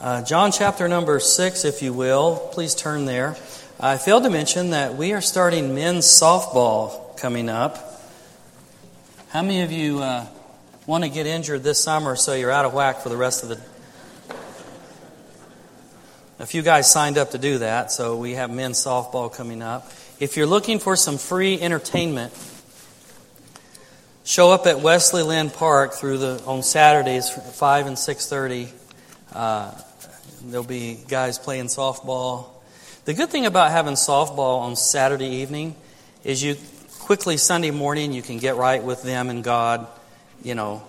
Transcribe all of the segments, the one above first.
Uh, John chapter number 6, if you will. Please turn there. I failed to mention that we are starting men's softball coming up. How many of you uh, want to get injured this summer so you're out of whack for the rest of the. A few guys signed up to do that, so we have men's softball coming up. If you're looking for some free entertainment, show up at Wesley Lynn Park through the on Saturdays, five and six thirty. Uh, there'll be guys playing softball. The good thing about having softball on Saturday evening is you quickly Sunday morning you can get right with them and God, you know,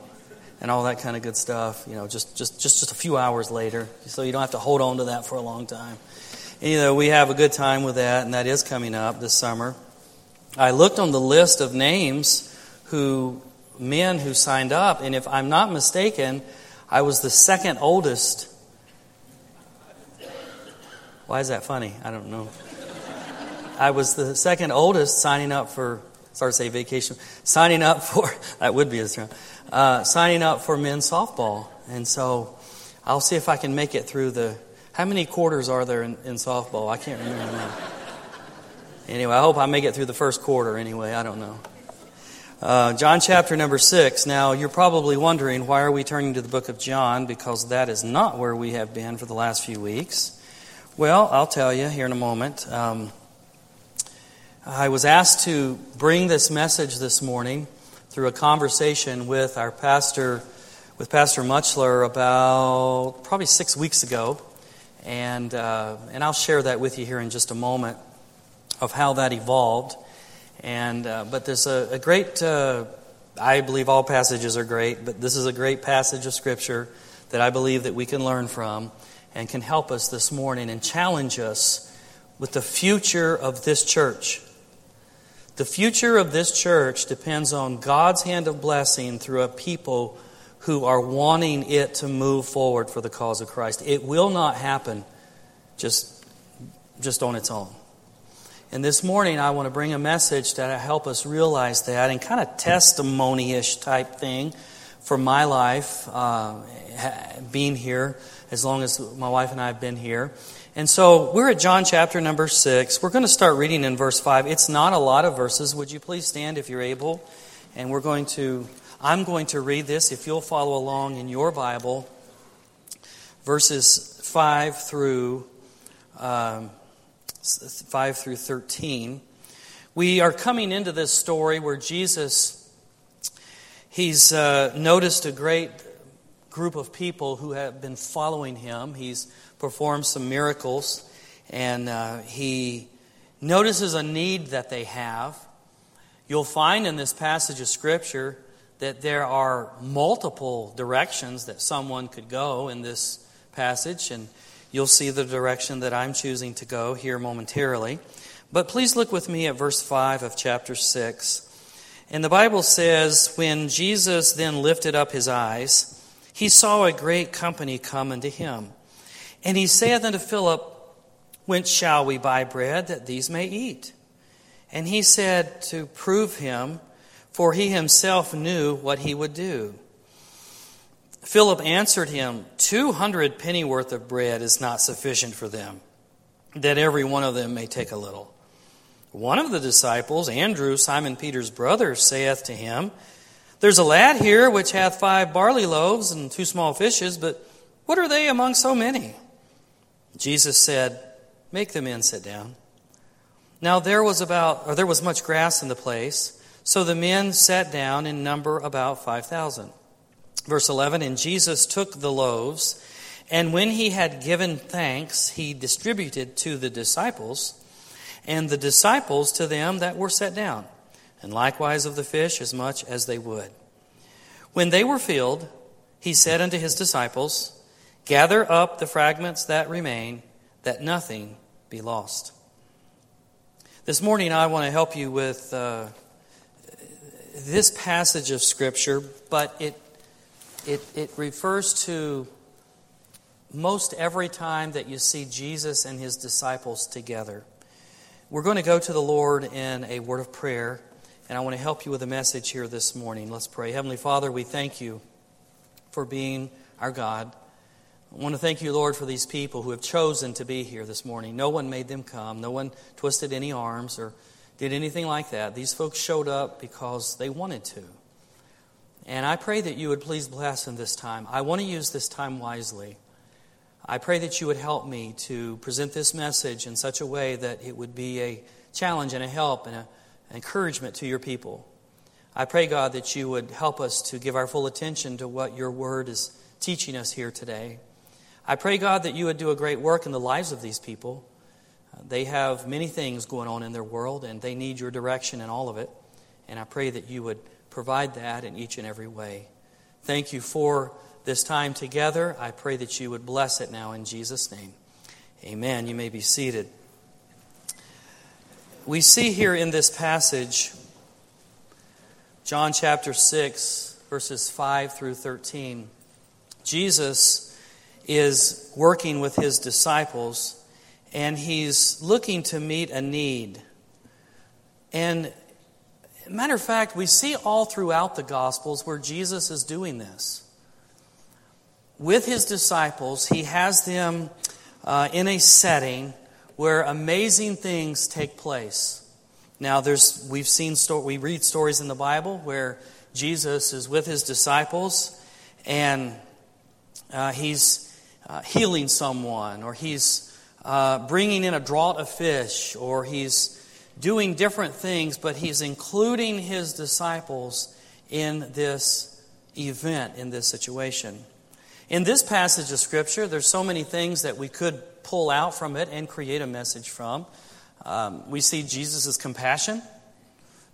and all that kind of good stuff. You know, just just just just a few hours later, so you don't have to hold on to that for a long time. And, you know, we have a good time with that, and that is coming up this summer. I looked on the list of names who men who signed up, and if I'm not mistaken, I was the second oldest why is that funny? I don't know. I was the second oldest signing up for, sorry to say vacation, signing up for, that would be a term, uh, signing up for men's softball. And so I'll see if I can make it through the, how many quarters are there in, in softball? I can't remember now. Anyway, I hope I make it through the first quarter anyway. I don't know. Uh, John chapter number six. Now, you're probably wondering why are we turning to the book of John? Because that is not where we have been for the last few weeks. Well, I'll tell you here in a moment. Um, I was asked to bring this message this morning through a conversation with our pastor, with Pastor Muchler, about probably six weeks ago, and uh, and I'll share that with you here in just a moment of how that evolved. And uh, but there's a, a great, uh, I believe all passages are great, but this is a great passage of Scripture that I believe that we can learn from and can help us this morning and challenge us with the future of this church. The future of this church depends on God's hand of blessing through a people who are wanting it to move forward for the cause of Christ. It will not happen just, just on its own. And this morning, I want to bring a message that help us realize that and kind of testimony ish type thing for my life, uh, being here as long as my wife and I have been here. And so we're at John chapter number 6. We're going to start reading in verse 5. It's not a lot of verses. Would you please stand if you're able? And we're going to, I'm going to read this if you'll follow along in your Bible, verses 5 through, um, 5 through 13. We are coming into this story where Jesus, he's uh, noticed a great group of people who have been following him. He's performed some miracles, and uh, he notices a need that they have. You'll find in this passage of Scripture that there are multiple directions that someone could go in this passage, and you'll see the direction that I'm choosing to go here momentarily. But please look with me at verse 5 of chapter 6. And the Bible says, When Jesus then lifted up his eyes, he saw a great company come unto him. And he saith unto Philip, Whence shall we buy bread that these may eat? And he said to prove him, for he himself knew what he would do. Philip answered him, Two hundred pennyworth of bread is not sufficient for them, that every one of them may take a little. One of the disciples, Andrew, Simon Peter's brother, saith to him, there's a lad here which hath five barley loaves and two small fishes, but what are they among so many? Jesus said, Make the men sit down. Now there was about or there was much grass in the place, so the men sat down in number about five thousand. Verse eleven, and Jesus took the loaves, and when he had given thanks, he distributed to the disciples, and the disciples to them that were set down and likewise of the fish as much as they would. When they were filled, he said unto his disciples, Gather up the fragments that remain, that nothing be lost. This morning, I want to help you with uh, this passage of Scripture, but it, it, it refers to most every time that you see Jesus and his disciples together. We're going to go to the Lord in a word of prayer. And I want to help you with a message here this morning. Let's pray. Heavenly Father, we thank you for being our God. I want to thank you, Lord, for these people who have chosen to be here this morning. No one made them come, no one twisted any arms or did anything like that. These folks showed up because they wanted to. And I pray that you would please bless them this time. I want to use this time wisely. I pray that you would help me to present this message in such a way that it would be a challenge and a help and a, encouragement to your people. I pray, God, that you would help us to give our full attention to what your word is teaching us here today. I pray, God, that you would do a great work in the lives of these people. Uh, they have many things going on in their world, and they need your direction in all of it. And I pray that you would provide that in each and every way. Thank you for this time together. I pray that you would bless it now in Jesus' name. Amen. You may be seated. We see here in this passage, John chapter 6, verses 5 through 13, Jesus is working with his disciples and he's looking to meet a need. And matter of fact, we see all throughout the Gospels where Jesus is doing this. With his disciples, he has them uh, in a setting where amazing things take place. Now, there's we've seen we read stories in the Bible where Jesus is with his disciples and uh, he's uh, healing someone, or he's uh, bringing in a draught of fish, or he's doing different things, but he's including his disciples in this event, in this situation. In this passage of Scripture, there's so many things that we could pull out from it and create a message from. Um, we see Jesus' compassion,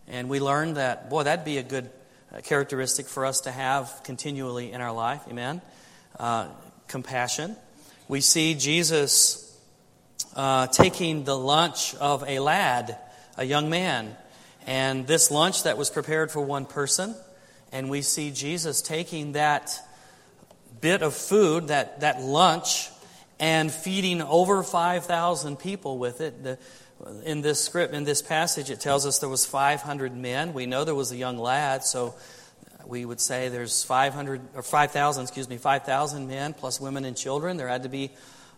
and we learn that, boy, that'd be a good uh, characteristic for us to have continually in our life. Amen. Uh, compassion. We see Jesus uh, taking the lunch of a lad, a young man, and this lunch that was prepared for one person. And we see Jesus taking that bit of food, that, that lunch, and feeding over 5,000 people with it. The, in this script, in this passage, it tells us there was 500 men. We know there was a young lad, so we would say there's 500 or 5,000, excuse me, 5,000 men plus women and children. There had to be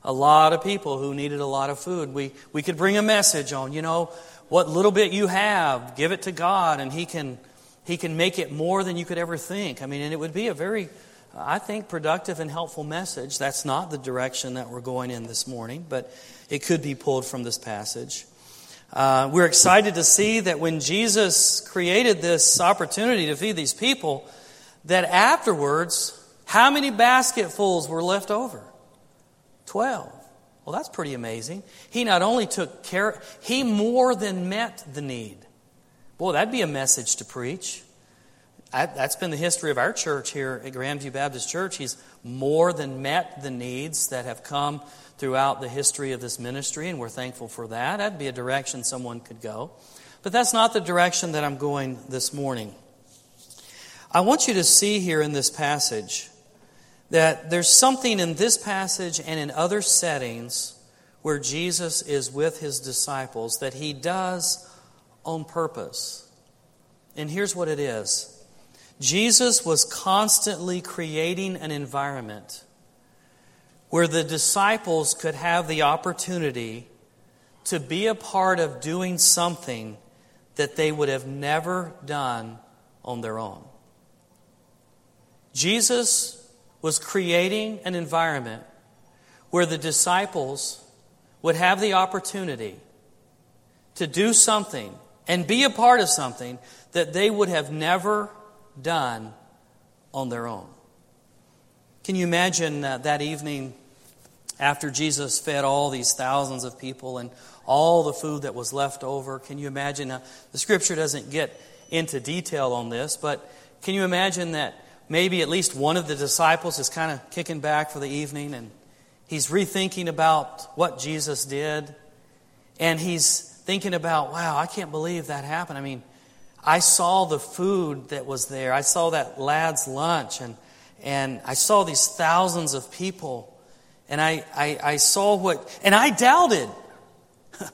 a lot of people who needed a lot of food. We, we could bring a message on, you know, what little bit you have, give it to God, and He can, he can make it more than you could ever think. I mean, and it would be a very, I think, productive and helpful message. That's not the direction that we're going in this morning, but it could be pulled from this passage. Uh, we're excited to see that when Jesus created this opportunity to feed these people, that afterwards, how many basketfuls were left over? Twelve. Well, that's pretty amazing. He not only took care, he more than met the need. Boy, that'd be a message to preach. I, that's been the history of our church here at Grandview Baptist Church. He's more than met the needs that have come throughout the history of this ministry, and we're thankful for that. That'd be a direction someone could go. But that's not the direction that I'm going this morning. I want you to see here in this passage that there's something in this passage and in other settings where Jesus is with his disciples that he does on purpose. And here's what it is Jesus was constantly creating an environment where the disciples could have the opportunity to be a part of doing something that they would have never done on their own. Jesus was creating an environment where the disciples would have the opportunity to do something and be a part of something that they would have never done on their own. Can you imagine uh, that evening after Jesus fed all these thousands of people and all the food that was left over? Can you imagine? Uh, the scripture doesn't get into detail on this, but can you imagine that maybe at least one of the disciples is kind of kicking back for the evening and he's rethinking about what Jesus did? And he's thinking about, wow, I can't believe that happened. I mean, I saw the food that was there. I saw that lad's lunch, and, and I saw these thousands of people. And I, I, I saw what, and I doubted.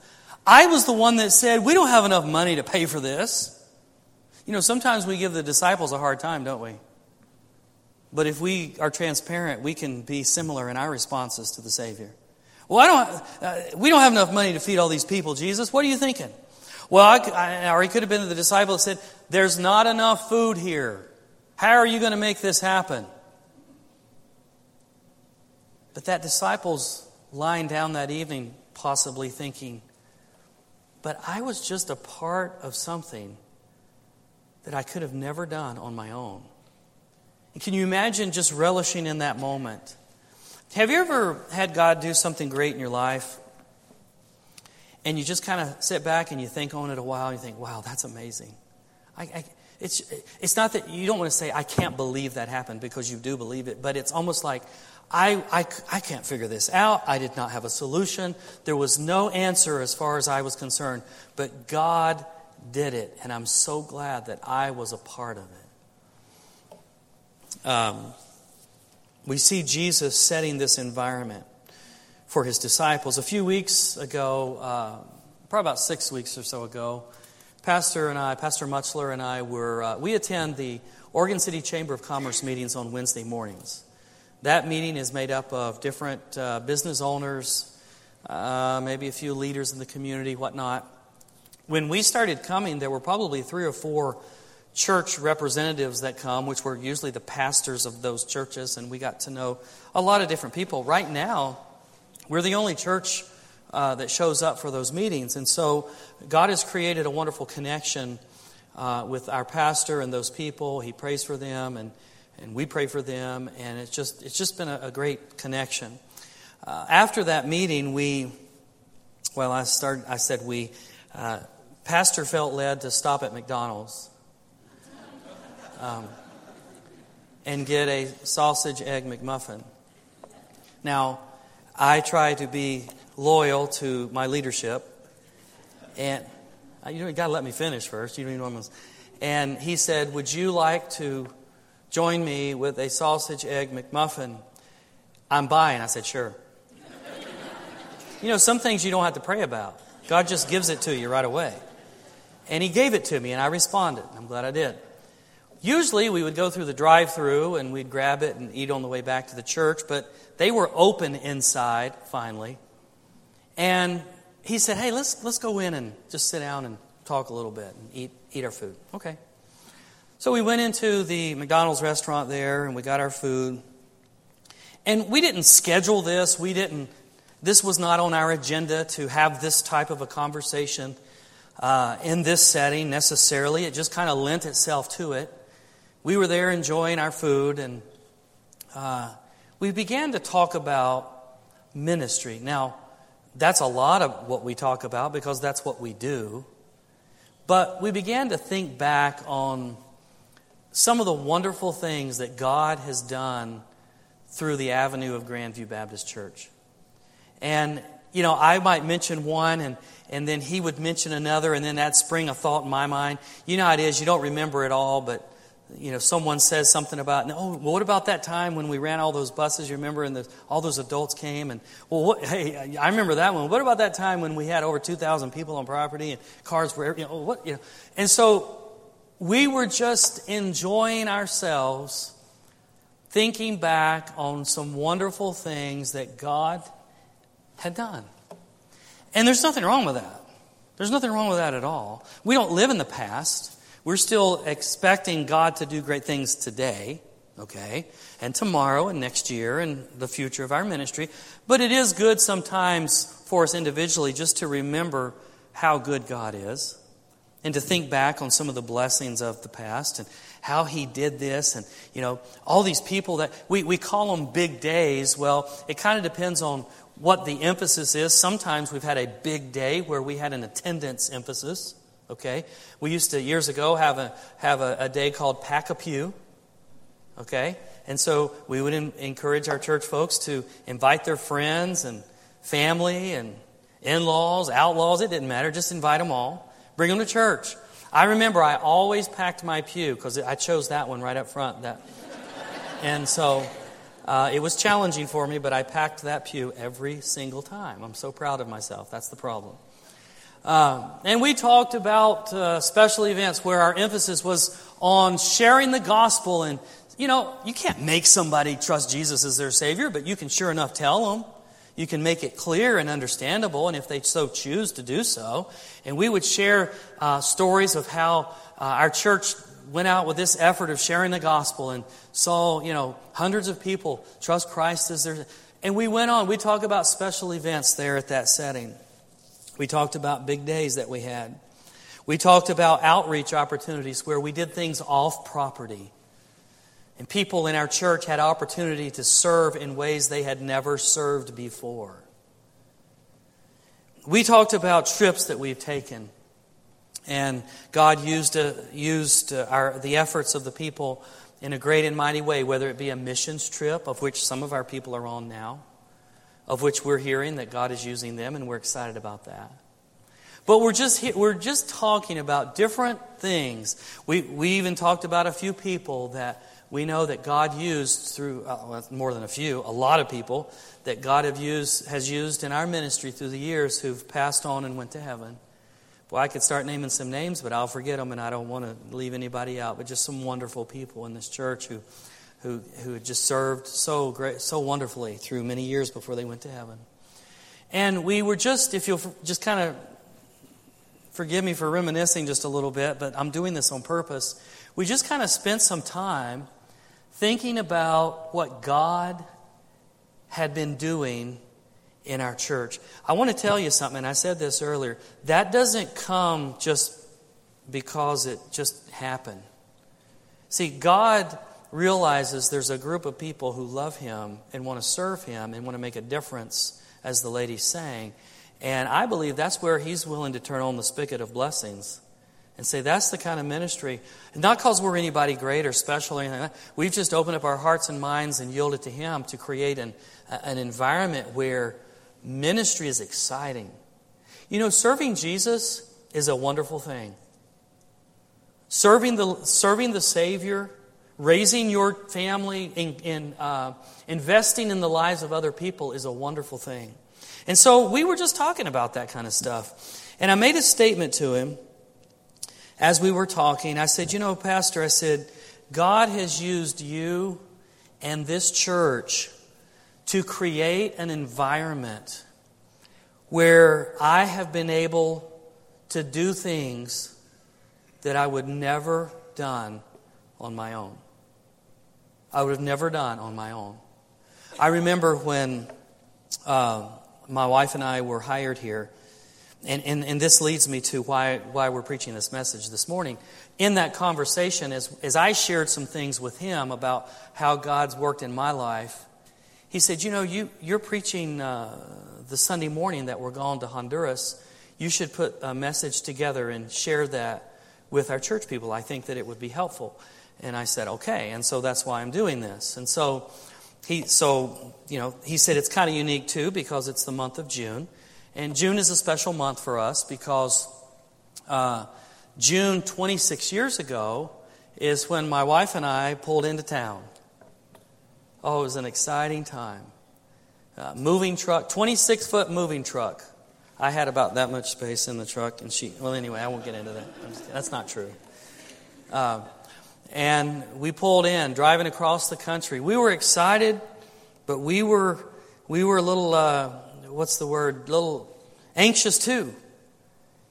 I was the one that said, We don't have enough money to pay for this. You know, sometimes we give the disciples a hard time, don't we? But if we are transparent, we can be similar in our responses to the Savior. Well, I don't, uh, we don't have enough money to feed all these people, Jesus. What are you thinking? Well, I, I, or he could have been the disciple that said, There's not enough food here. How are you going to make this happen? But that disciple's lying down that evening, possibly thinking, But I was just a part of something that I could have never done on my own. And can you imagine just relishing in that moment? Have you ever had God do something great in your life? And you just kind of sit back and you think on it a while and you think, wow, that's amazing. I, I, it's, it's not that you don't want to say, I can't believe that happened because you do believe it, but it's almost like, I, I, I can't figure this out. I did not have a solution. There was no answer as far as I was concerned, but God did it, and I'm so glad that I was a part of it. Um, we see Jesus setting this environment for his disciples. A few weeks ago, uh, probably about six weeks or so ago, Pastor and I, Pastor Muchler and I, were uh, we attend the Oregon City Chamber of Commerce meetings on Wednesday mornings. That meeting is made up of different uh, business owners, uh, maybe a few leaders in the community, whatnot. When we started coming, there were probably three or four church representatives that come, which were usually the pastors of those churches, and we got to know a lot of different people. Right now, we're the only church uh, that shows up for those meetings, and so God has created a wonderful connection uh, with our pastor and those people. He prays for them, and, and we pray for them, and it's just it's just been a, a great connection. Uh, after that meeting, we well, I started. I said we uh, pastor felt led to stop at McDonald's um, and get a sausage egg McMuffin. Now, I try to be loyal to my leadership, and uh, you, know, you got to let me finish first. You don't even know what And he said, "Would you like to join me with a sausage egg McMuffin?" I'm buying. I said, "Sure." you know, some things you don't have to pray about. God just gives it to you right away. And He gave it to me, and I responded. I'm glad I did. Usually we would go through the drive through and we'd grab it and eat on the way back to the church, but they were open inside finally. And he said, Hey, let's, let's go in and just sit down and talk a little bit and eat, eat our food. Okay. So we went into the McDonald's restaurant there and we got our food. And we didn't schedule this. We didn't, this was not on our agenda to have this type of a conversation uh, in this setting necessarily. It just kind of lent itself to it we were there enjoying our food, and uh, we began to talk about ministry. Now, that's a lot of what we talk about because that's what we do. But we began to think back on some of the wonderful things that God has done through the avenue of Grandview Baptist Church. And, you know, I might mention one and, and then he would mention another, and then that'd spring a thought in my mind. You know it is, you don't remember it all, but you know, someone says something about, oh, well, what about that time when we ran all those buses? You remember, and the, all those adults came, and well, what, hey, I remember that one. What about that time when we had over two thousand people on property and cars were, you know, what, you know? And so we were just enjoying ourselves, thinking back on some wonderful things that God had done, and there's nothing wrong with that. There's nothing wrong with that at all. We don't live in the past. We're still expecting God to do great things today, okay, and tomorrow and next year and the future of our ministry. But it is good sometimes for us individually just to remember how good God is and to think back on some of the blessings of the past and how he did this and you know all these people that we, we call them big days. Well it kind of depends on what the emphasis is. Sometimes we've had a big day where we had an attendance emphasis Okay? We used to, years ago, have a, have a, a day called Pack a Pew. Okay? And so we would in, encourage our church folks to invite their friends and family and in laws, outlaws, it didn't matter. Just invite them all. Bring them to church. I remember I always packed my pew because I chose that one right up front. That, and so uh, it was challenging for me, but I packed that pew every single time. I'm so proud of myself. That's the problem. Um, and we talked about uh, special events where our emphasis was on sharing the gospel and you know, you can't make somebody trust Jesus as their Savior, but you can sure enough tell them. You can make it clear and understandable, and if they so choose to do so. And we would share uh, stories of how uh, our church went out with this effort of sharing the gospel and saw, you know, hundreds of people trust Christ as their. And we went on. We talk about special events there at that setting. We talked about big days that we had. We talked about outreach opportunities where we did things off property. And people in our church had opportunity to serve in ways they had never served before. We talked about trips that we've taken. And God used, uh, used uh, our, the efforts of the people in a great and mighty way, whether it be a missions trip, of which some of our people are on now, of which we're hearing that God is using them, and we're excited about that. But we're just, we're just talking about different things. We, we even talked about a few people that we know that God used through, uh, more than a few, a lot of people that God have used, has used in our ministry through the years who've passed on and went to heaven. Well, I could start naming some names, but I'll forget them, and I don't want to leave anybody out. But just some wonderful people in this church who, who, who had just served so great, so wonderfully through many years before they went to heaven. And we were just, if you'll just kind of forgive me for reminiscing just a little bit, but I'm doing this on purpose. We just kind of spent some time thinking about what God had been doing in our church. I want to tell you something, I said this earlier. That doesn't come just because it just happened. See, God realizes there's a group of people who love Him and want to serve Him and want to make a difference, as the lady sang. And I believe that's where He's willing to turn on the spigot of blessings and say, that's the kind of ministry. Not because we're anybody great or special or anything like that. We've just opened up our hearts and minds and yielded to Him to create an, an environment where Ministry is exciting. You know, serving Jesus is a wonderful thing. Serving the, serving the Savior, raising your family, in uh, investing in the lives of other people is a wonderful thing. And so we were just talking about that kind of stuff. And I made a statement to him as we were talking. I said, You know, Pastor, I said, God has used you and this church to create an environment where I have been able to do things that I would never done on my own. I would have never done on my own. I remember when uh, my wife and I were hired here, and, and, and this leads me to why, why we're preaching this message this morning. In that conversation, as, as I shared some things with him about how God's worked in my life, he said, You know, you, you're preaching uh, the Sunday morning that we're going to Honduras. You should put a message together and share that with our church people. I think that it would be helpful. And I said, Okay. And so that's why I'm doing this. And so he, so, you know, he said it's kind of unique too because it's the month of June. And June is a special month for us because uh, June 26 years ago is when my wife and I pulled into town. Oh, it was an exciting time. Uh, moving truck, 26 foot moving truck. I had about that much space in the truck, and she, well, anyway, I won't get into that. That's not true. Uh, and we pulled in, driving across the country. We were excited, but we were, we were a little, uh, what's the word, a little anxious too.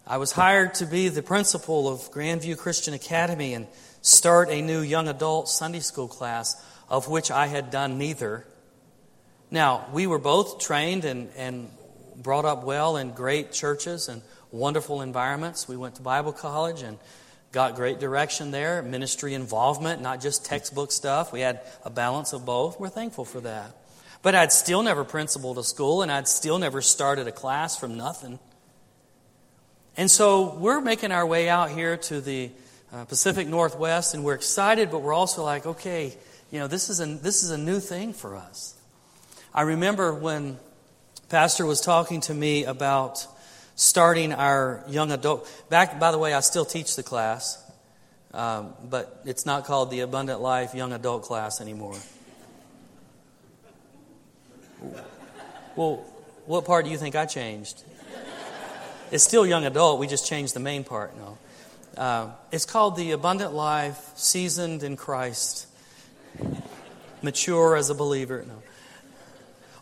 I was hired to be the principal of Grandview Christian Academy and start a new young adult Sunday school class of which I had done neither. Now, we were both trained and, and brought up well in great churches and wonderful environments. We went to Bible college and got great direction there, ministry involvement, not just textbook stuff. We had a balance of both. We're thankful for that. But I'd still never principled a school and I'd still never started a class from nothing. And so we're making our way out here to the uh, Pacific Northwest and we're excited, but we're also like, okay, you know, this is a, this is a new thing for us. I remember when Pastor was talking to me about starting our young adult. Back, by the way, I still teach the class, um, but it's not called the Abundant Life Young Adult class anymore. Well, what part do you think I changed? It's still young adult. We just changed the main part. No, uh, it's called the Abundant Life Seasoned in Christ mature as a believer. No.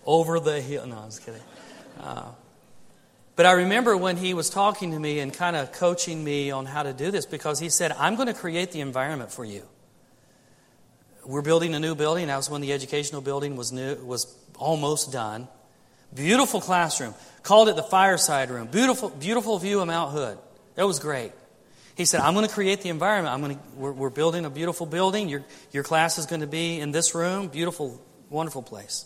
Over the hill. No, I was kidding. Uh, but I remember when he was talking to me and kind of coaching me on how to do this because he said, I'm going to create the environment for you. We're building a new building. That was when the educational building was new, was almost done. Beautiful classroom. Called it the fireside room. Beautiful, beautiful view of Mount Hood. It was great. He said, I'm going to create the environment. I'm going to, we're, we're building a beautiful building. Your, your class is going to be in this room. Beautiful, wonderful place.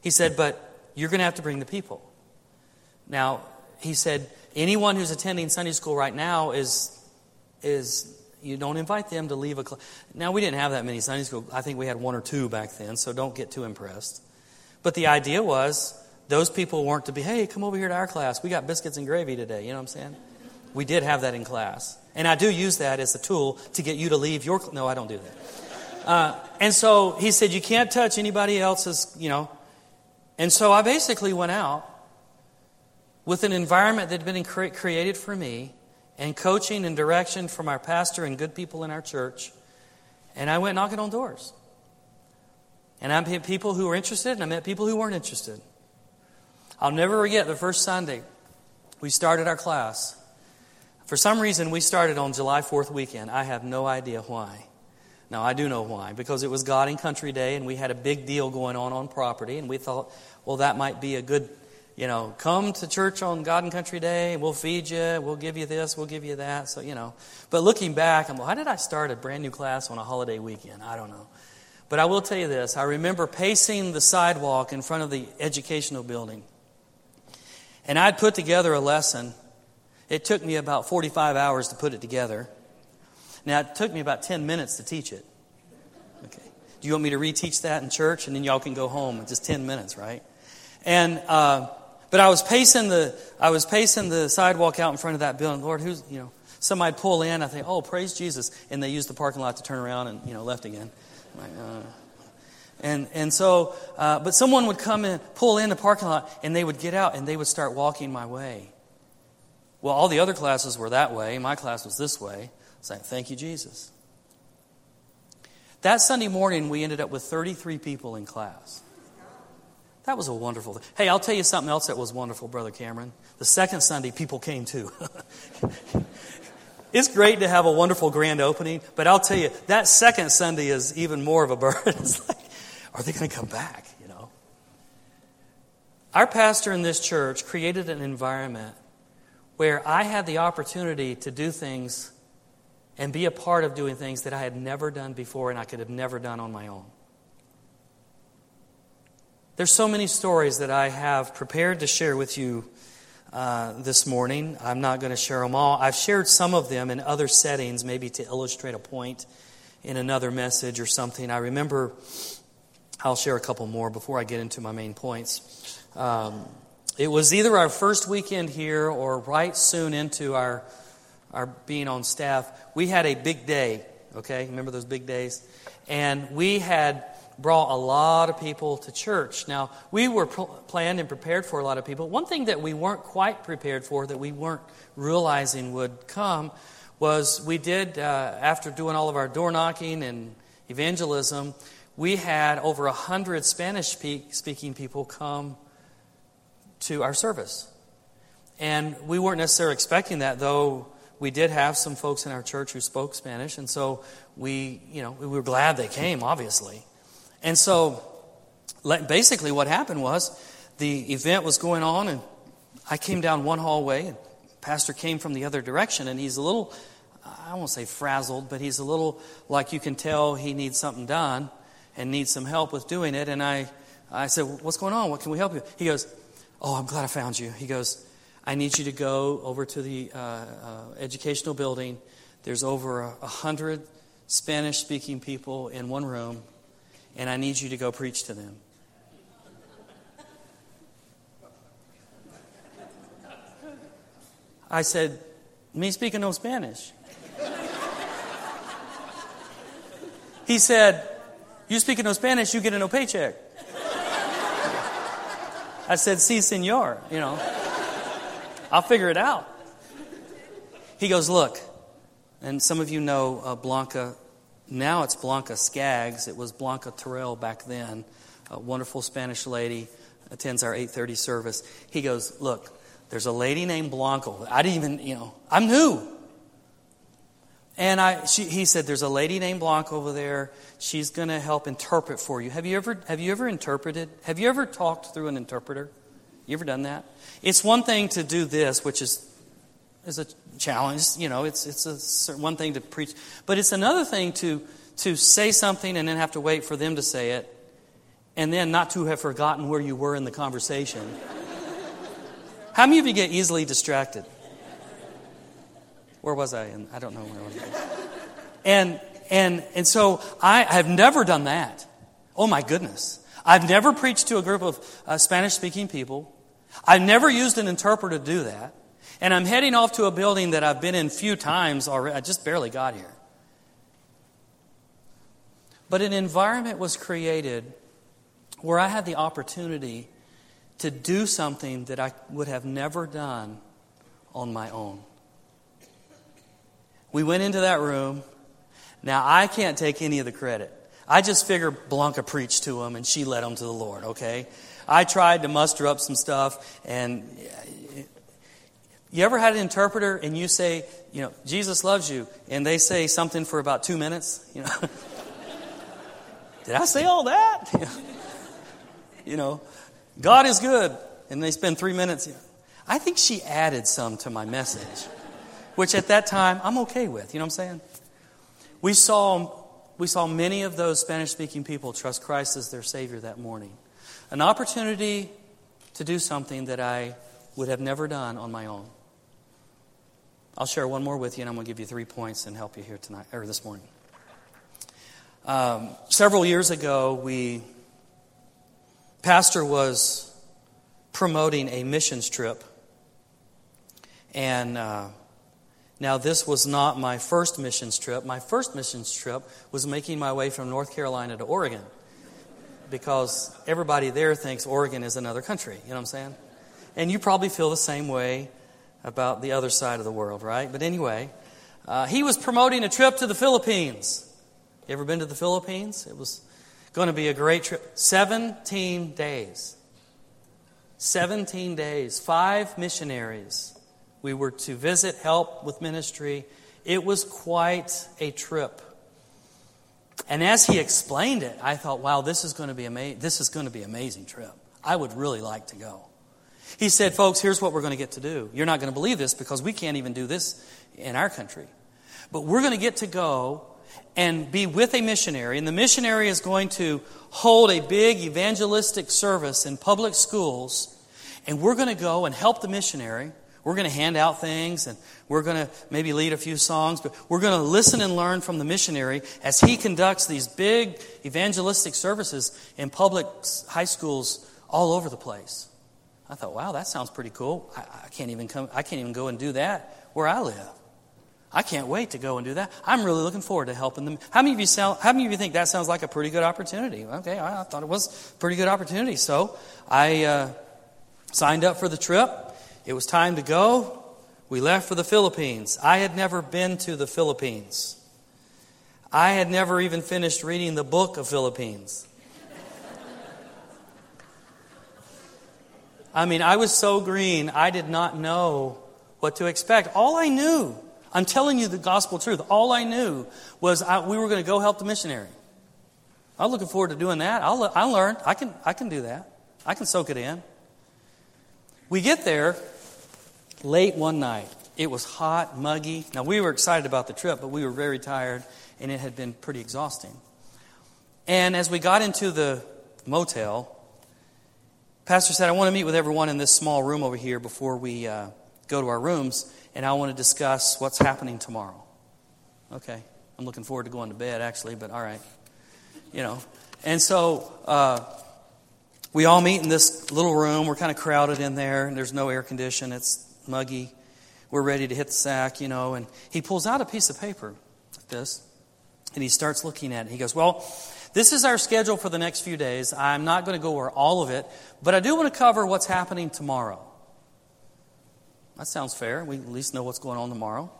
He said, but you're going to have to bring the people. Now, he said, anyone who's attending Sunday school right now is, is you don't invite them to leave a class. Now, we didn't have that many Sunday school. I think we had one or two back then, so don't get too impressed. But the idea was those people weren't to be, hey, come over here to our class. We got biscuits and gravy today. You know what I'm saying? We did have that in class. And I do use that as a tool to get you to leave your. No, I don't do that. Uh, and so he said, you can't touch anybody else's, you know. And so I basically went out with an environment that had been created for me and coaching and direction from our pastor and good people in our church. And I went knocking on doors. And I met people who were interested, and I met people who weren't interested. I'll never forget the first Sunday we started our class. For some reason, we started on July 4th weekend. I have no idea why. Now, I do know why, because it was God and Country Day, and we had a big deal going on on property, and we thought, well, that might be a good, you know, come to church on God and Country Day, we'll feed you, we'll give you this, we'll give you that. So, you know. But looking back, I'm, like, how did I start a brand new class on a holiday weekend? I don't know. But I will tell you this I remember pacing the sidewalk in front of the educational building. And I'd put together a lesson. It took me about 45 hours to put it together. Now, it took me about 10 minutes to teach it. Okay. Do you want me to reteach that in church? And then y'all can go home in just 10 minutes, right? And, uh, but I was pacing the, I was pacing the sidewalk out in front of that building. Lord, who's, you know, somebody'd pull in. I think, oh, praise Jesus. And they used the parking lot to turn around and, you know, left again. Like, uh, and, and so, uh, but someone would come in, pull in the parking lot, and they would get out and they would start walking my way. Well, all the other classes were that way. My class was this way. Saying, thank you, Jesus. That Sunday morning, we ended up with 33 people in class. That was a wonderful thing. Hey, I'll tell you something else that was wonderful, Brother Cameron. The second Sunday, people came too. it's great to have a wonderful grand opening, but I'll tell you, that second Sunday is even more of a burden. It's like, are they going to come back? You know. Our pastor in this church created an environment where I had the opportunity to do things and be a part of doing things that I had never done before and I could have never done on my own. There's so many stories that I have prepared to share with you uh, this morning. I'm not going to share them all. I've shared some of them in other settings, maybe to illustrate a point in another message or something. I remember, I'll share a couple more before I get into my main points. Um, it was either our first weekend here or right soon into our, our being on staff. We had a big day, okay? Remember those big days? And we had brought a lot of people to church. Now, we were pl- planned and prepared for a lot of people. One thing that we weren't quite prepared for, that we weren't realizing would come, was we did, uh, after doing all of our door knocking and evangelism, we had over a hundred Spanish speaking people come to our service. And we weren't necessarily expecting that, though we did have some folks in our church who spoke Spanish, and so we, you know, we were glad they came, obviously. And so, basically, what happened was the event was going on, and I came down one hallway, and Pastor came from the other direction, and he's a little, I won't say frazzled, but he's a little like you can tell he needs something done and needs some help with doing it. And I, I said, What's going on? What can we help you? He goes, Oh, I'm glad I found you. He goes, I need you to go over to the uh, uh, educational building. There's over a, hundred Spanish speaking people in one room and I need you to go preach to them. I said, Me speaking no Spanish. He said, You speaking no Spanish, you get a no paycheck. I said, Si, senor, you know. I'll figure it out. He goes, Look, and some of you know uh, Blanca now it's Blanca Skaggs. It was Blanca Terrell back then, a wonderful Spanish lady, attends our 8:30 service. He goes, "Look, there's a lady named Blanca. I didn't even, you know, I'm new. And I, she, he said, "There's a lady named Blanca over there. She's going to help interpret for you. Have you ever, have you ever interpreted? Have you ever talked through an interpreter? You ever done that? It's one thing to do this, which is is a challenge. You know, it's it's a one thing to preach, but it's another thing to to say something and then have to wait for them to say it, and then not to have forgotten where you were in the conversation. How many of you get easily distracted? Where was I? And I don't know where I was. And and and so I have never done that. Oh my goodness! I've never preached to a group of uh, Spanish-speaking people. I've never used an interpreter to do that. And I'm heading off to a building that I've been in few times already. I just barely got here. But an environment was created where I had the opportunity to do something that I would have never done on my own. We went into that room. Now, I can't take any of the credit. I just figure Blanca preached to him and she led him to the Lord, okay? I tried to muster up some stuff and you ever had an interpreter and you say, you know, Jesus loves you, and they say something for about two minutes? You know, did I say all that? you know, God is good, and they spend three minutes. I think she added some to my message which at that time I'm okay with. You know what I'm saying? We saw, we saw many of those Spanish speaking people trust Christ as their Savior that morning. An opportunity to do something that I would have never done on my own. I'll share one more with you, and I'm going to give you three points and help you here tonight or this morning. Um, several years ago, we pastor was promoting a missions trip, and uh, now, this was not my first missions trip. My first missions trip was making my way from North Carolina to Oregon because everybody there thinks Oregon is another country. You know what I'm saying? And you probably feel the same way about the other side of the world, right? But anyway, uh, he was promoting a trip to the Philippines. You ever been to the Philippines? It was going to be a great trip. 17 days. 17 days. Five missionaries we were to visit, help with ministry. It was quite a trip. And as he explained it, I thought, wow, this is going to be amazing. This is going to be an amazing trip. I would really like to go. He said, folks, here's what we're going to get to do. You're not going to believe this because we can't even do this in our country. But we're going to get to go and be with a missionary, and the missionary is going to hold a big evangelistic service in public schools, and we're going to go and help the missionary. We're going to hand out things and we're going to maybe lead a few songs, but we're going to listen and learn from the missionary as he conducts these big evangelistic services in public high schools all over the place. I thought, wow, that sounds pretty cool. I, I can't even come, I can't even go and do that where I live. I can't wait to go and do that. I'm really looking forward to helping them. How many of you sound, how many of you think that sounds like a pretty good opportunity? Okay, I thought it was a pretty good opportunity. So I uh, signed up for the trip. It was time to go. We left for the Philippines. I had never been to the Philippines. I had never even finished reading the book of Philippines. I mean, I was so green, I did not know what to expect. All I knew, I'm telling you the gospel truth, all I knew was I, we were going to go help the missionary. I'm looking forward to doing that. I'll, I learned. I can, I can do that. I can soak it in. We get there, late one night. It was hot, muggy. Now, we were excited about the trip, but we were very tired, and it had been pretty exhausting. And as we got into the motel, Pastor said, I want to meet with everyone in this small room over here before we uh, go to our rooms, and I want to discuss what's happening tomorrow. Okay. I'm looking forward to going to bed, actually, but all right. You know. And so uh, we all meet in this little room. We're kind of crowded in there, and there's no air condition. It's muggy. We're ready to hit the sack, you know. And he pulls out a piece of paper like this, and he starts looking at it. He goes, Well, this is our schedule for the next few days. I'm not going to go over all of it, but I do want to cover what's happening tomorrow. That sounds fair. We at least know what's going on tomorrow.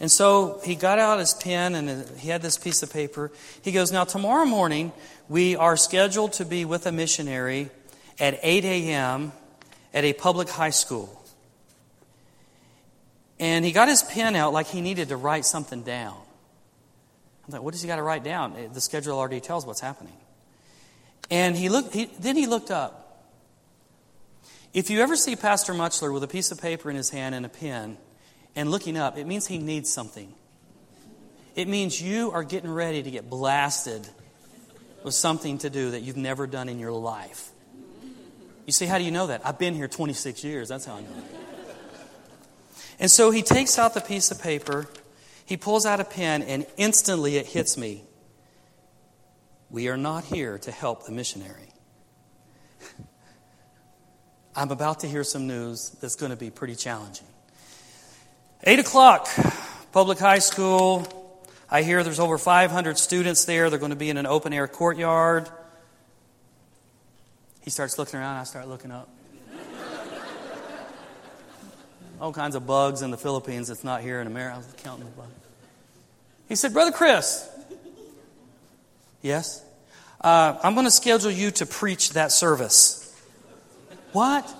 And so he got out his pen and he had this piece of paper. He goes, Now, tomorrow morning, we are scheduled to be with a missionary at 8 a.m. at a public high school. And he got his pen out like he needed to write something down. I'm like, what does he got to write down? Eh, the schedule already tells what's happening. And he looked, he, then he looked up. If you ever see Pastor Muchler with a piece of paper in his hand and a pen, and looking up, it means he needs something. It means you are getting ready to get blasted with something to do that you've never done in your life. You see, how do you know that? I've been here 26 years. That's how I know. And so he takes out the piece of paper, he pulls out a pen, and instantly it hits me. We are not here to help the missionary. I'm about to hear some news that's going to be pretty challenging. 8 o'clock, public high school. I hear there's over 500 students there. They're going to be in an open air courtyard. He starts looking around. I start looking up. All kinds of bugs in the Philippines that's not here in America. I was counting the bugs. He said, Brother Chris. Yes? Uh, I'm going to schedule you to preach that service. What?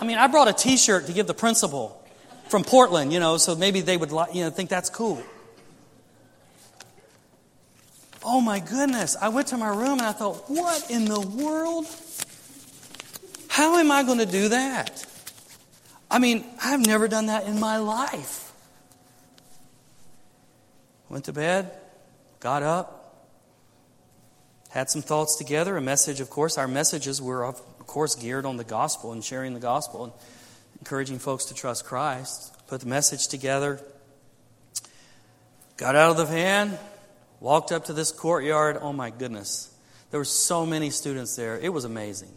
I mean, I brought a t shirt to give the principal from Portland, you know, so maybe they would you know, think that's cool. Oh my goodness. I went to my room and I thought, what in the world? How am I going to do that? I mean, I've never done that in my life. Went to bed, got up, had some thoughts together. A message, of course, our messages were, of course, geared on the gospel and sharing the gospel. And encouraging folks to trust Christ. Put the message together. Got out of the van, walked up to this courtyard. Oh my goodness. There were so many students there. It was amazing.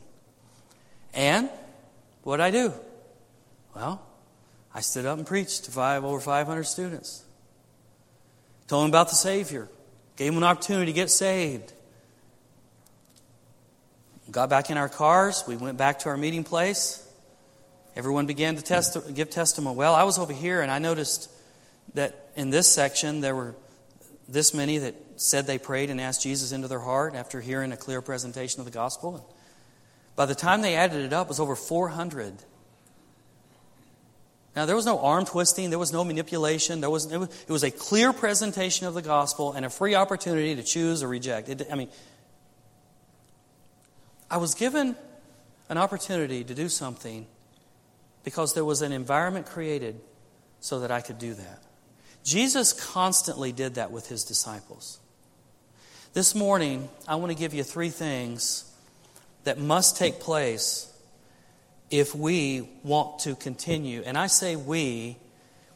And what did I do? Well, I stood up and preached to five over 500 students. Told them about the Savior. Gave them an opportunity to get saved. Got back in our cars. We went back to our meeting place. Everyone began to test, give testimony. Well, I was over here and I noticed that in this section there were this many that said they prayed and asked Jesus into their heart after hearing a clear presentation of the gospel. By the time they added it up, it was over 400. Now, there was no arm twisting, there was no manipulation, there was, it, was, a clear presentation of the gospel and a free opportunity to choose or reject. It, I mean, I was given an opportunity to do something because there was an environment created so that I could do that. Jesus constantly did that with his disciples. This morning, I want to give you three things that must take place if we want to continue. And I say we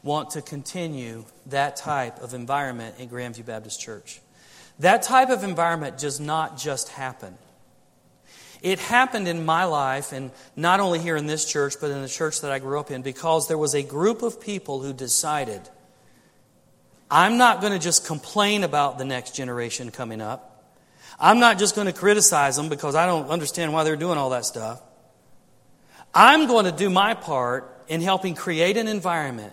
want to continue that type of environment in Grandview Baptist Church. That type of environment does not just happen. It happened in my life, and not only here in this church, but in the church that I grew up in, because there was a group of people who decided I'm not going to just complain about the next generation coming up. I'm not just going to criticize them because I don't understand why they're doing all that stuff. I'm going to do my part in helping create an environment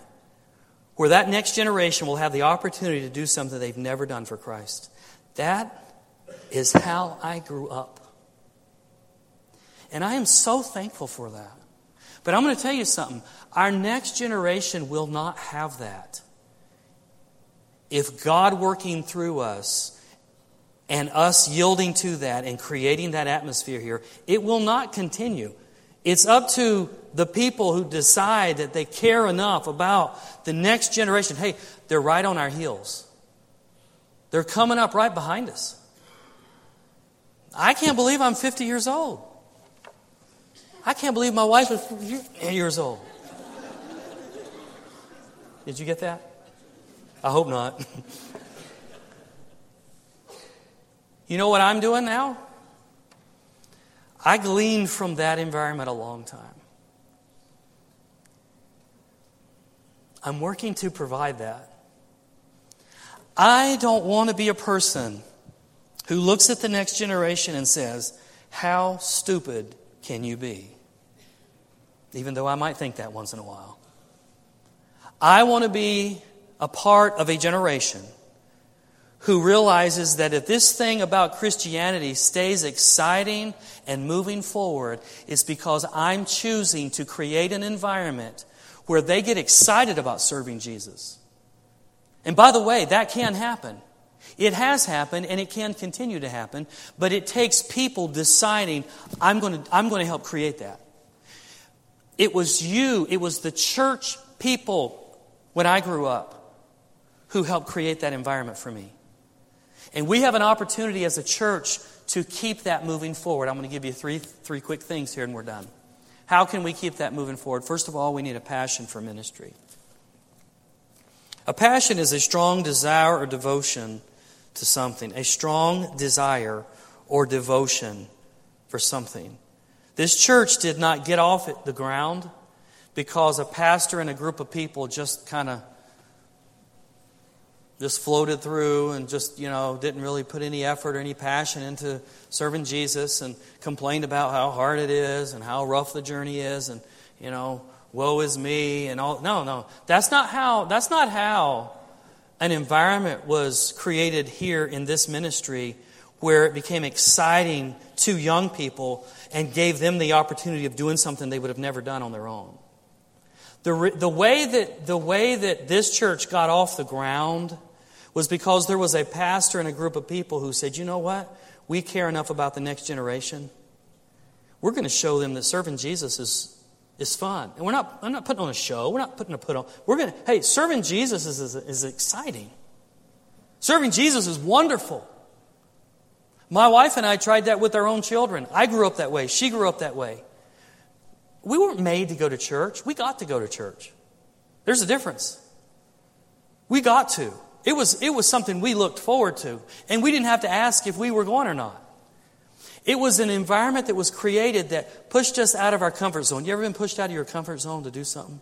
where that next generation will have the opportunity to do something they've never done for Christ. That is how I grew up. And I am so thankful for that. But I'm going to tell you something. Our next generation will not have that. If God working through us and us yielding to that and creating that atmosphere here, it will not continue. It's up to the people who decide that they care enough about the next generation. Hey, they're right on our heels. They're coming up right behind us. I can't believe I'm 50 years old. I can't believe my wife was eight years old. Did you get that? I hope not. you know what I'm doing now? I gleaned from that environment a long time. I'm working to provide that. I don't want to be a person who looks at the next generation and says, How stupid can you be? Even though I might think that once in a while. I want to be a part of a generation who realizes that if this thing about Christianity stays exciting and moving forward, it's because I'm choosing to create an environment where they get excited about serving Jesus. And by the way, that can happen. It has happened and it can continue to happen, but it takes people deciding, I'm going to, I'm going to help create that. It was you, it was the church people when I grew up who helped create that environment for me. And we have an opportunity as a church to keep that moving forward. I'm going to give you three, three quick things here and we're done. How can we keep that moving forward? First of all, we need a passion for ministry. A passion is a strong desire or devotion to something, a strong desire or devotion for something. This church did not get off the ground because a pastor and a group of people just kind of just floated through and just, you know, didn't really put any effort or any passion into serving Jesus and complained about how hard it is and how rough the journey is and, you know, woe is me and all. No, no. That's not how, that's not how an environment was created here in this ministry where it became exciting to young people and gave them the opportunity of doing something they would have never done on their own. The, the, way that, the way that this church got off the ground was because there was a pastor and a group of people who said, you know what? We care enough about the next generation. We're going to show them that serving Jesus is, is fun. And we're not, I'm not putting on a show. We're not putting a put on. We're going to, hey, serving Jesus is, is, is exciting. Serving Jesus is wonderful. My wife and I tried that with our own children. I grew up that way. She grew up that way. We weren't made to go to church. We got to go to church. There's a difference. We got to. It was, it was something we looked forward to. And we didn't have to ask if we were going or not. It was an environment that was created that pushed us out of our comfort zone. You ever been pushed out of your comfort zone to do something?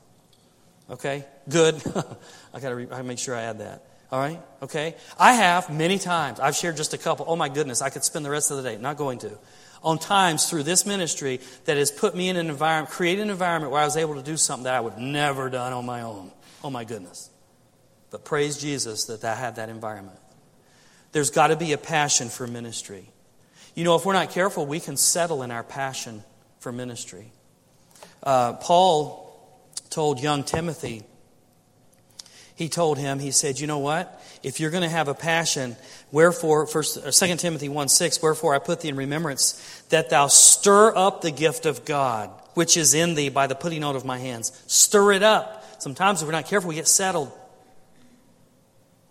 Okay, good. I got to make sure I add that. All right, okay. I have many times. I've shared just a couple. Oh my goodness, I could spend the rest of the day. Not going to. On times through this ministry that has put me in an environment, created an environment where I was able to do something that I would never done on my own. Oh my goodness. But praise Jesus that I had that environment. There's got to be a passion for ministry. You know, if we're not careful, we can settle in our passion for ministry. Uh, Paul told young Timothy, he told him, he said, You know what? If you're going to have a passion, wherefore, first, 2 uh, Timothy 1 6, wherefore I put thee in remembrance that thou stir up the gift of God, which is in thee by the putting out of my hands. Stir it up. Sometimes if we're not careful, we get settled.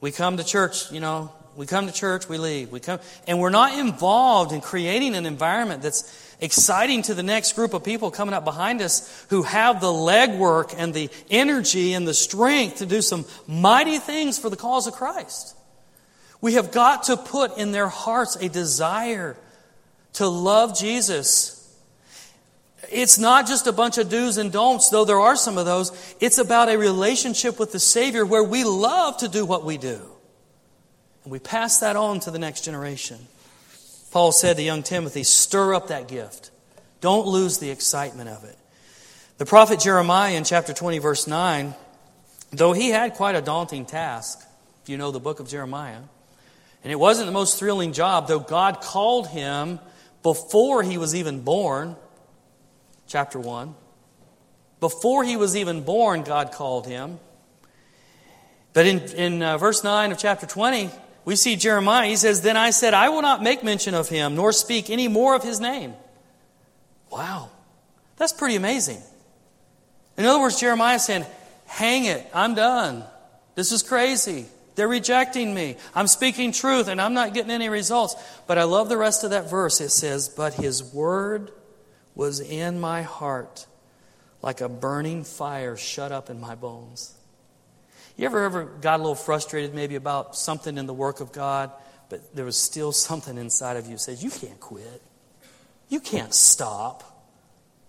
We come to church, you know, we come to church, we leave. We come, and we're not involved in creating an environment that's exciting to the next group of people coming up behind us who have the legwork and the energy and the strength to do some mighty things for the cause of Christ. We have got to put in their hearts a desire to love Jesus it's not just a bunch of do's and don'ts, though there are some of those. It's about a relationship with the Savior where we love to do what we do. And we pass that on to the next generation. Paul said to young Timothy, stir up that gift. Don't lose the excitement of it. The prophet Jeremiah in chapter 20, verse 9, though he had quite a daunting task, if you know the book of Jeremiah, and it wasn't the most thrilling job, though God called him before he was even born chapter 1. Before he was even born, God called him. But in, in uh, verse 9 of chapter 20, we see Jeremiah. He says, Then I said, I will not make mention of him, nor speak any more of his name. Wow. That's pretty amazing. In other words, Jeremiah saying, Hang it, I'm done. This is crazy. They're rejecting me. I'm speaking truth and I'm not getting any results. But I love the rest of that verse. It says, But his word was in my heart like a burning fire shut up in my bones. You ever ever got a little frustrated maybe about something in the work of God, but there was still something inside of you that says, You can't quit. You can't stop.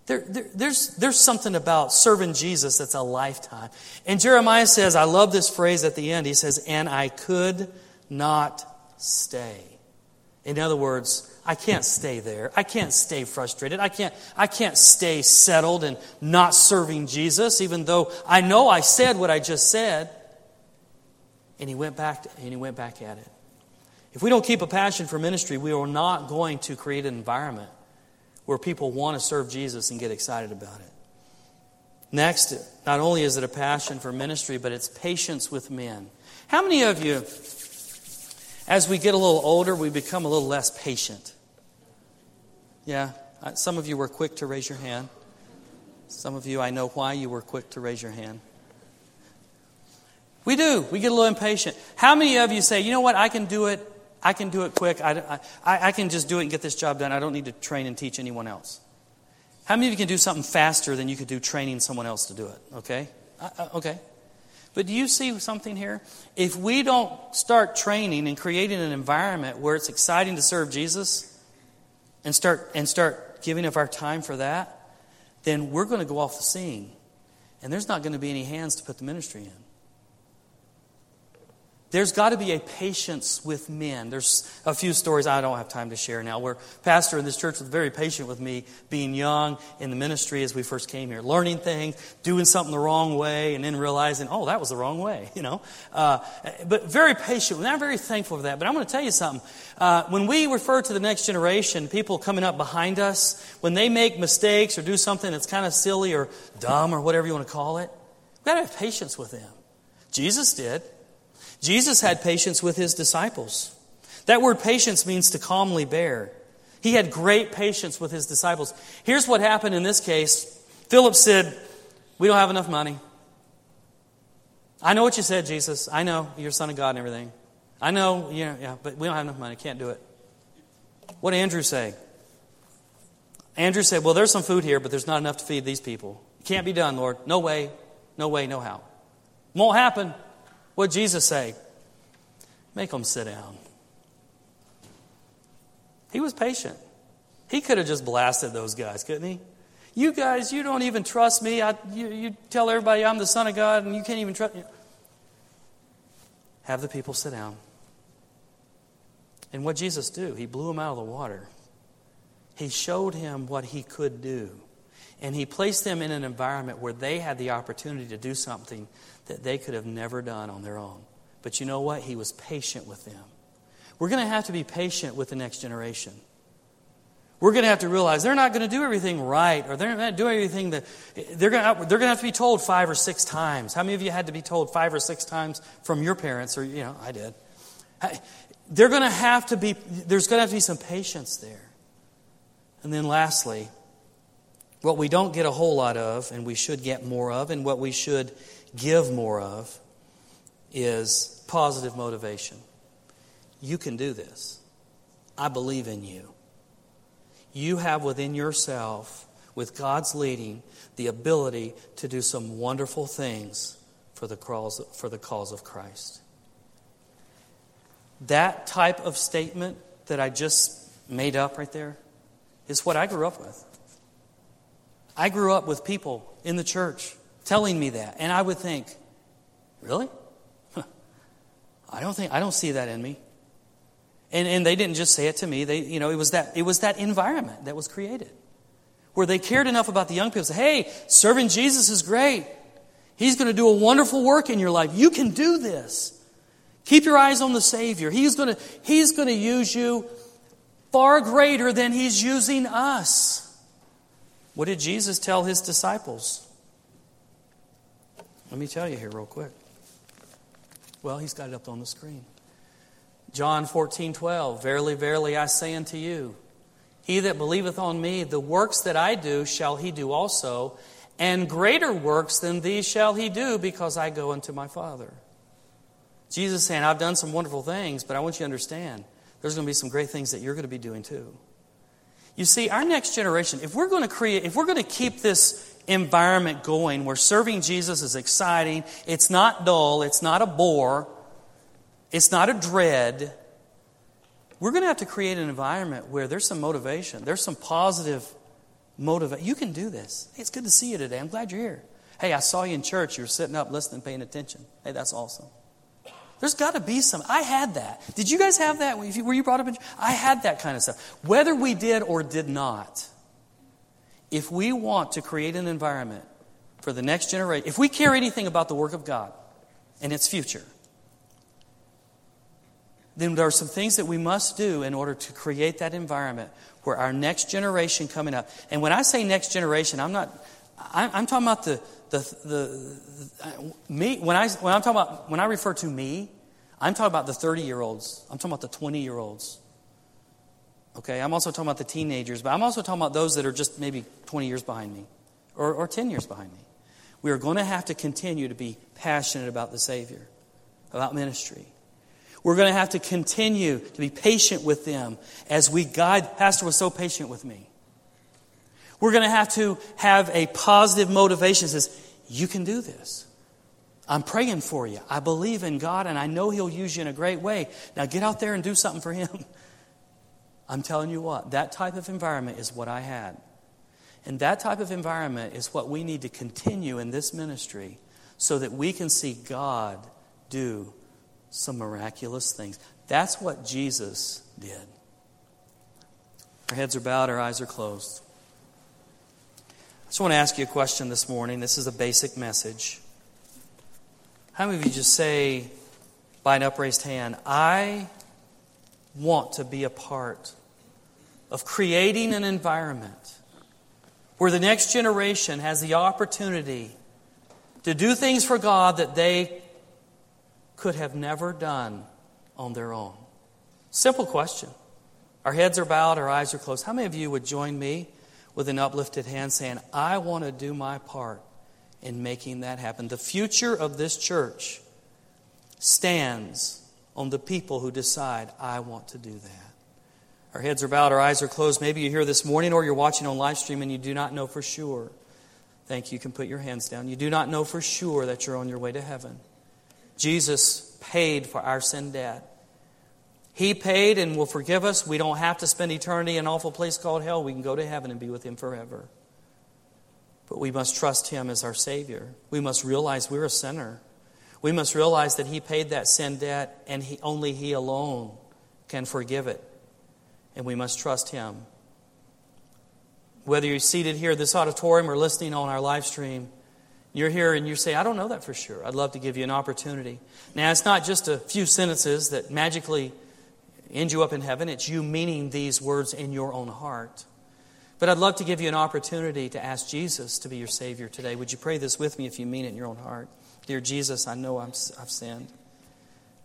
There, there, there's, there's something about serving Jesus that's a lifetime. And Jeremiah says, I love this phrase at the end. He says, And I could not stay. In other words, I can't stay there. I can't stay frustrated. I can't, I can't stay settled and not serving Jesus, even though I know I said what I just said. And he went back to, and he went back at it. If we don't keep a passion for ministry, we are not going to create an environment where people want to serve Jesus and get excited about it. Next, not only is it a passion for ministry, but it's patience with men. How many of you, as we get a little older, we become a little less patient? Yeah, some of you were quick to raise your hand. Some of you, I know why you were quick to raise your hand. We do. We get a little impatient. How many of you say, you know what, I can do it, I can do it quick, I, I, I can just do it and get this job done, I don't need to train and teach anyone else? How many of you can do something faster than you could do training someone else to do it? Okay? Uh, okay. But do you see something here? If we don't start training and creating an environment where it's exciting to serve Jesus, and start and start giving up our time for that, then we're going to go off the scene. And there's not going to be any hands to put the ministry in. There's got to be a patience with men. There's a few stories I don't have time to share now where pastor in this church was very patient with me being young in the ministry as we first came here, learning things, doing something the wrong way, and then realizing, oh, that was the wrong way, you know. Uh, but very patient. I'm very thankful for that. But I'm going to tell you something. Uh, when we refer to the next generation, people coming up behind us, when they make mistakes or do something that's kind of silly or dumb or whatever you want to call it, we've got to have patience with them. Jesus did. Jesus had patience with his disciples. That word patience means to calmly bear. He had great patience with his disciples. Here's what happened in this case Philip said, We don't have enough money. I know what you said, Jesus. I know you're Son of God and everything. I know, yeah, yeah, but we don't have enough money. Can't do it. What did Andrew say? Andrew said, Well, there's some food here, but there's not enough to feed these people. It can't be done, Lord. No way, no way, no how. Won't happen. What Jesus say? Make them sit down. He was patient. He could have just blasted those guys, couldn't he? You guys, you don't even trust me. I, you, you tell everybody I'm the Son of God and you can't even trust me. Have the people sit down. And what Jesus do? He blew them out of the water. He showed him what he could do. And he placed them in an environment where they had the opportunity to do something that they could have never done on their own. But you know what? He was patient with them. We're going to have to be patient with the next generation. We're going to have to realize they're not going to do everything right, or they're not doing everything that they're going, to, they're going to have to be told five or six times. How many of you had to be told five or six times from your parents, or you know, I did. They're going to have to be. There's going to have to be some patience there. And then, lastly, what we don't get a whole lot of, and we should get more of, and what we should give more of is positive motivation. You can do this. I believe in you. You have within yourself, with God's leading, the ability to do some wonderful things for the cause, for the cause of Christ. That type of statement that I just made up right there is what I grew up with. I grew up with people in the church telling me that. And I would think, really? I don't think I don't see that in me. And, and they didn't just say it to me. They, you know, it was that it was that environment that was created. Where they cared enough about the young people say, hey, serving Jesus is great. He's going to do a wonderful work in your life. You can do this. Keep your eyes on the Savior. He's going to, he's going to use you far greater than He's using us. What did Jesus tell His disciples? Let me tell you here, real quick. Well, he's got it up on the screen. John 14, 12. Verily, verily, I say unto you, he that believeth on me, the works that I do shall he do also, and greater works than these shall he do, because I go unto my Father. Jesus saying, I've done some wonderful things, but I want you to understand there's going to be some great things that you're going to be doing too. You see, our next generation, if we're going to create, if we're going to keep this environment going where serving Jesus is exciting. It's not dull. It's not a bore. It's not a dread. We're going to have to create an environment where there's some motivation. There's some positive motivation. You can do this. Hey, it's good to see you today. I'm glad you're here. Hey, I saw you in church. You were sitting up, listening, paying attention. Hey, that's awesome. There's got to be some. I had that. Did you guys have that? Were you brought up in? I had that kind of stuff. Whether we did or did not, if we want to create an environment for the next generation, if we care anything about the work of God and its future, then there are some things that we must do in order to create that environment where our next generation coming up. And when I say next generation, I'm not. I'm, talking about the the, the, me when I when I'm talking about when I refer to me, I'm talking about the 30 year olds. I'm talking about the 20 year olds. Okay, I'm also talking about the teenagers, but I'm also talking about those that are just maybe 20 years behind me or, or 10 years behind me. We are going to have to continue to be passionate about the Savior, about ministry. We're going to have to continue to be patient with them as we guide. Pastor was so patient with me. We're going to have to have a positive motivation that says, You can do this. I'm praying for you. I believe in God and I know He'll use you in a great way. Now get out there and do something for Him. I'm telling you what, that type of environment is what I had. And that type of environment is what we need to continue in this ministry so that we can see God do some miraculous things. That's what Jesus did. Our heads are bowed, our eyes are closed. I just want to ask you a question this morning. This is a basic message. How many of you just say, by an upraised hand, I want to be a part of creating an environment where the next generation has the opportunity to do things for God that they could have never done on their own? Simple question. Our heads are bowed, our eyes are closed. How many of you would join me with an uplifted hand saying, I want to do my part in making that happen. The future of this church stands on the people who decide, I want to do that. Our heads are bowed, our eyes are closed. Maybe you're here this morning or you're watching on live stream and you do not know for sure. Thank you. You can put your hands down. You do not know for sure that you're on your way to heaven. Jesus paid for our sin debt. He paid and will forgive us. We don't have to spend eternity in an awful place called hell. We can go to heaven and be with Him forever. But we must trust Him as our Savior. We must realize we're a sinner. We must realize that He paid that sin debt and he, only He alone can forgive it. And we must trust Him. Whether you're seated here in this auditorium or listening on our live stream, you're here and you say, I don't know that for sure. I'd love to give you an opportunity. Now, it's not just a few sentences that magically end you up in heaven. It's you meaning these words in your own heart. But I'd love to give you an opportunity to ask Jesus to be your Savior today. Would you pray this with me if you mean it in your own heart? Dear Jesus, I know i have sinned.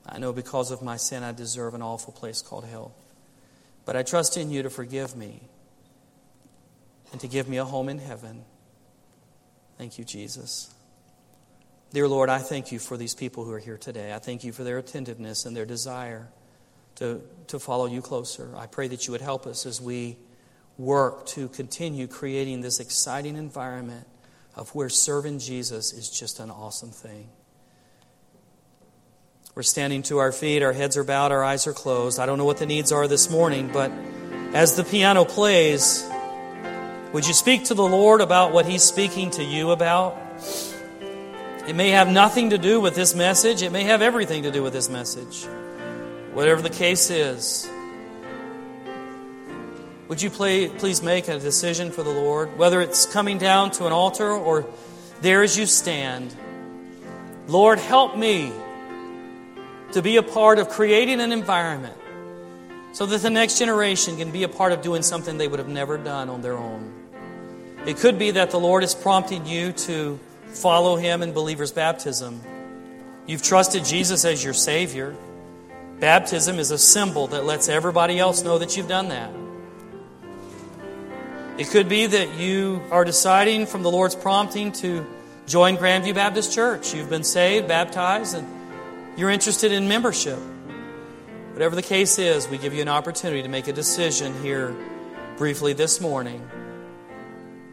I know because of my sin I deserve an awful place called hell. But I trust in you to forgive me and to give me a home in heaven. Thank you, Jesus. Dear Lord, I thank you for these people who are here today. I thank you for their attentiveness and their desire to, to follow you closer. I pray that you would help us as we work to continue creating this exciting environment of where serving Jesus is just an awesome thing. We're standing to our feet, our heads are bowed, our eyes are closed. I don't know what the needs are this morning, but as the piano plays, would you speak to the Lord about what He's speaking to you about? It may have nothing to do with this message, it may have everything to do with this message. Whatever the case is, would you please make a decision for the Lord? Whether it's coming down to an altar or there as you stand. Lord, help me to be a part of creating an environment so that the next generation can be a part of doing something they would have never done on their own. It could be that the Lord is prompting you to follow Him in believer's baptism. You've trusted Jesus as your Savior. Baptism is a symbol that lets everybody else know that you've done that. It could be that you are deciding from the Lord's prompting to join Grandview Baptist Church. You've been saved, baptized, and you're interested in membership. Whatever the case is, we give you an opportunity to make a decision here briefly this morning.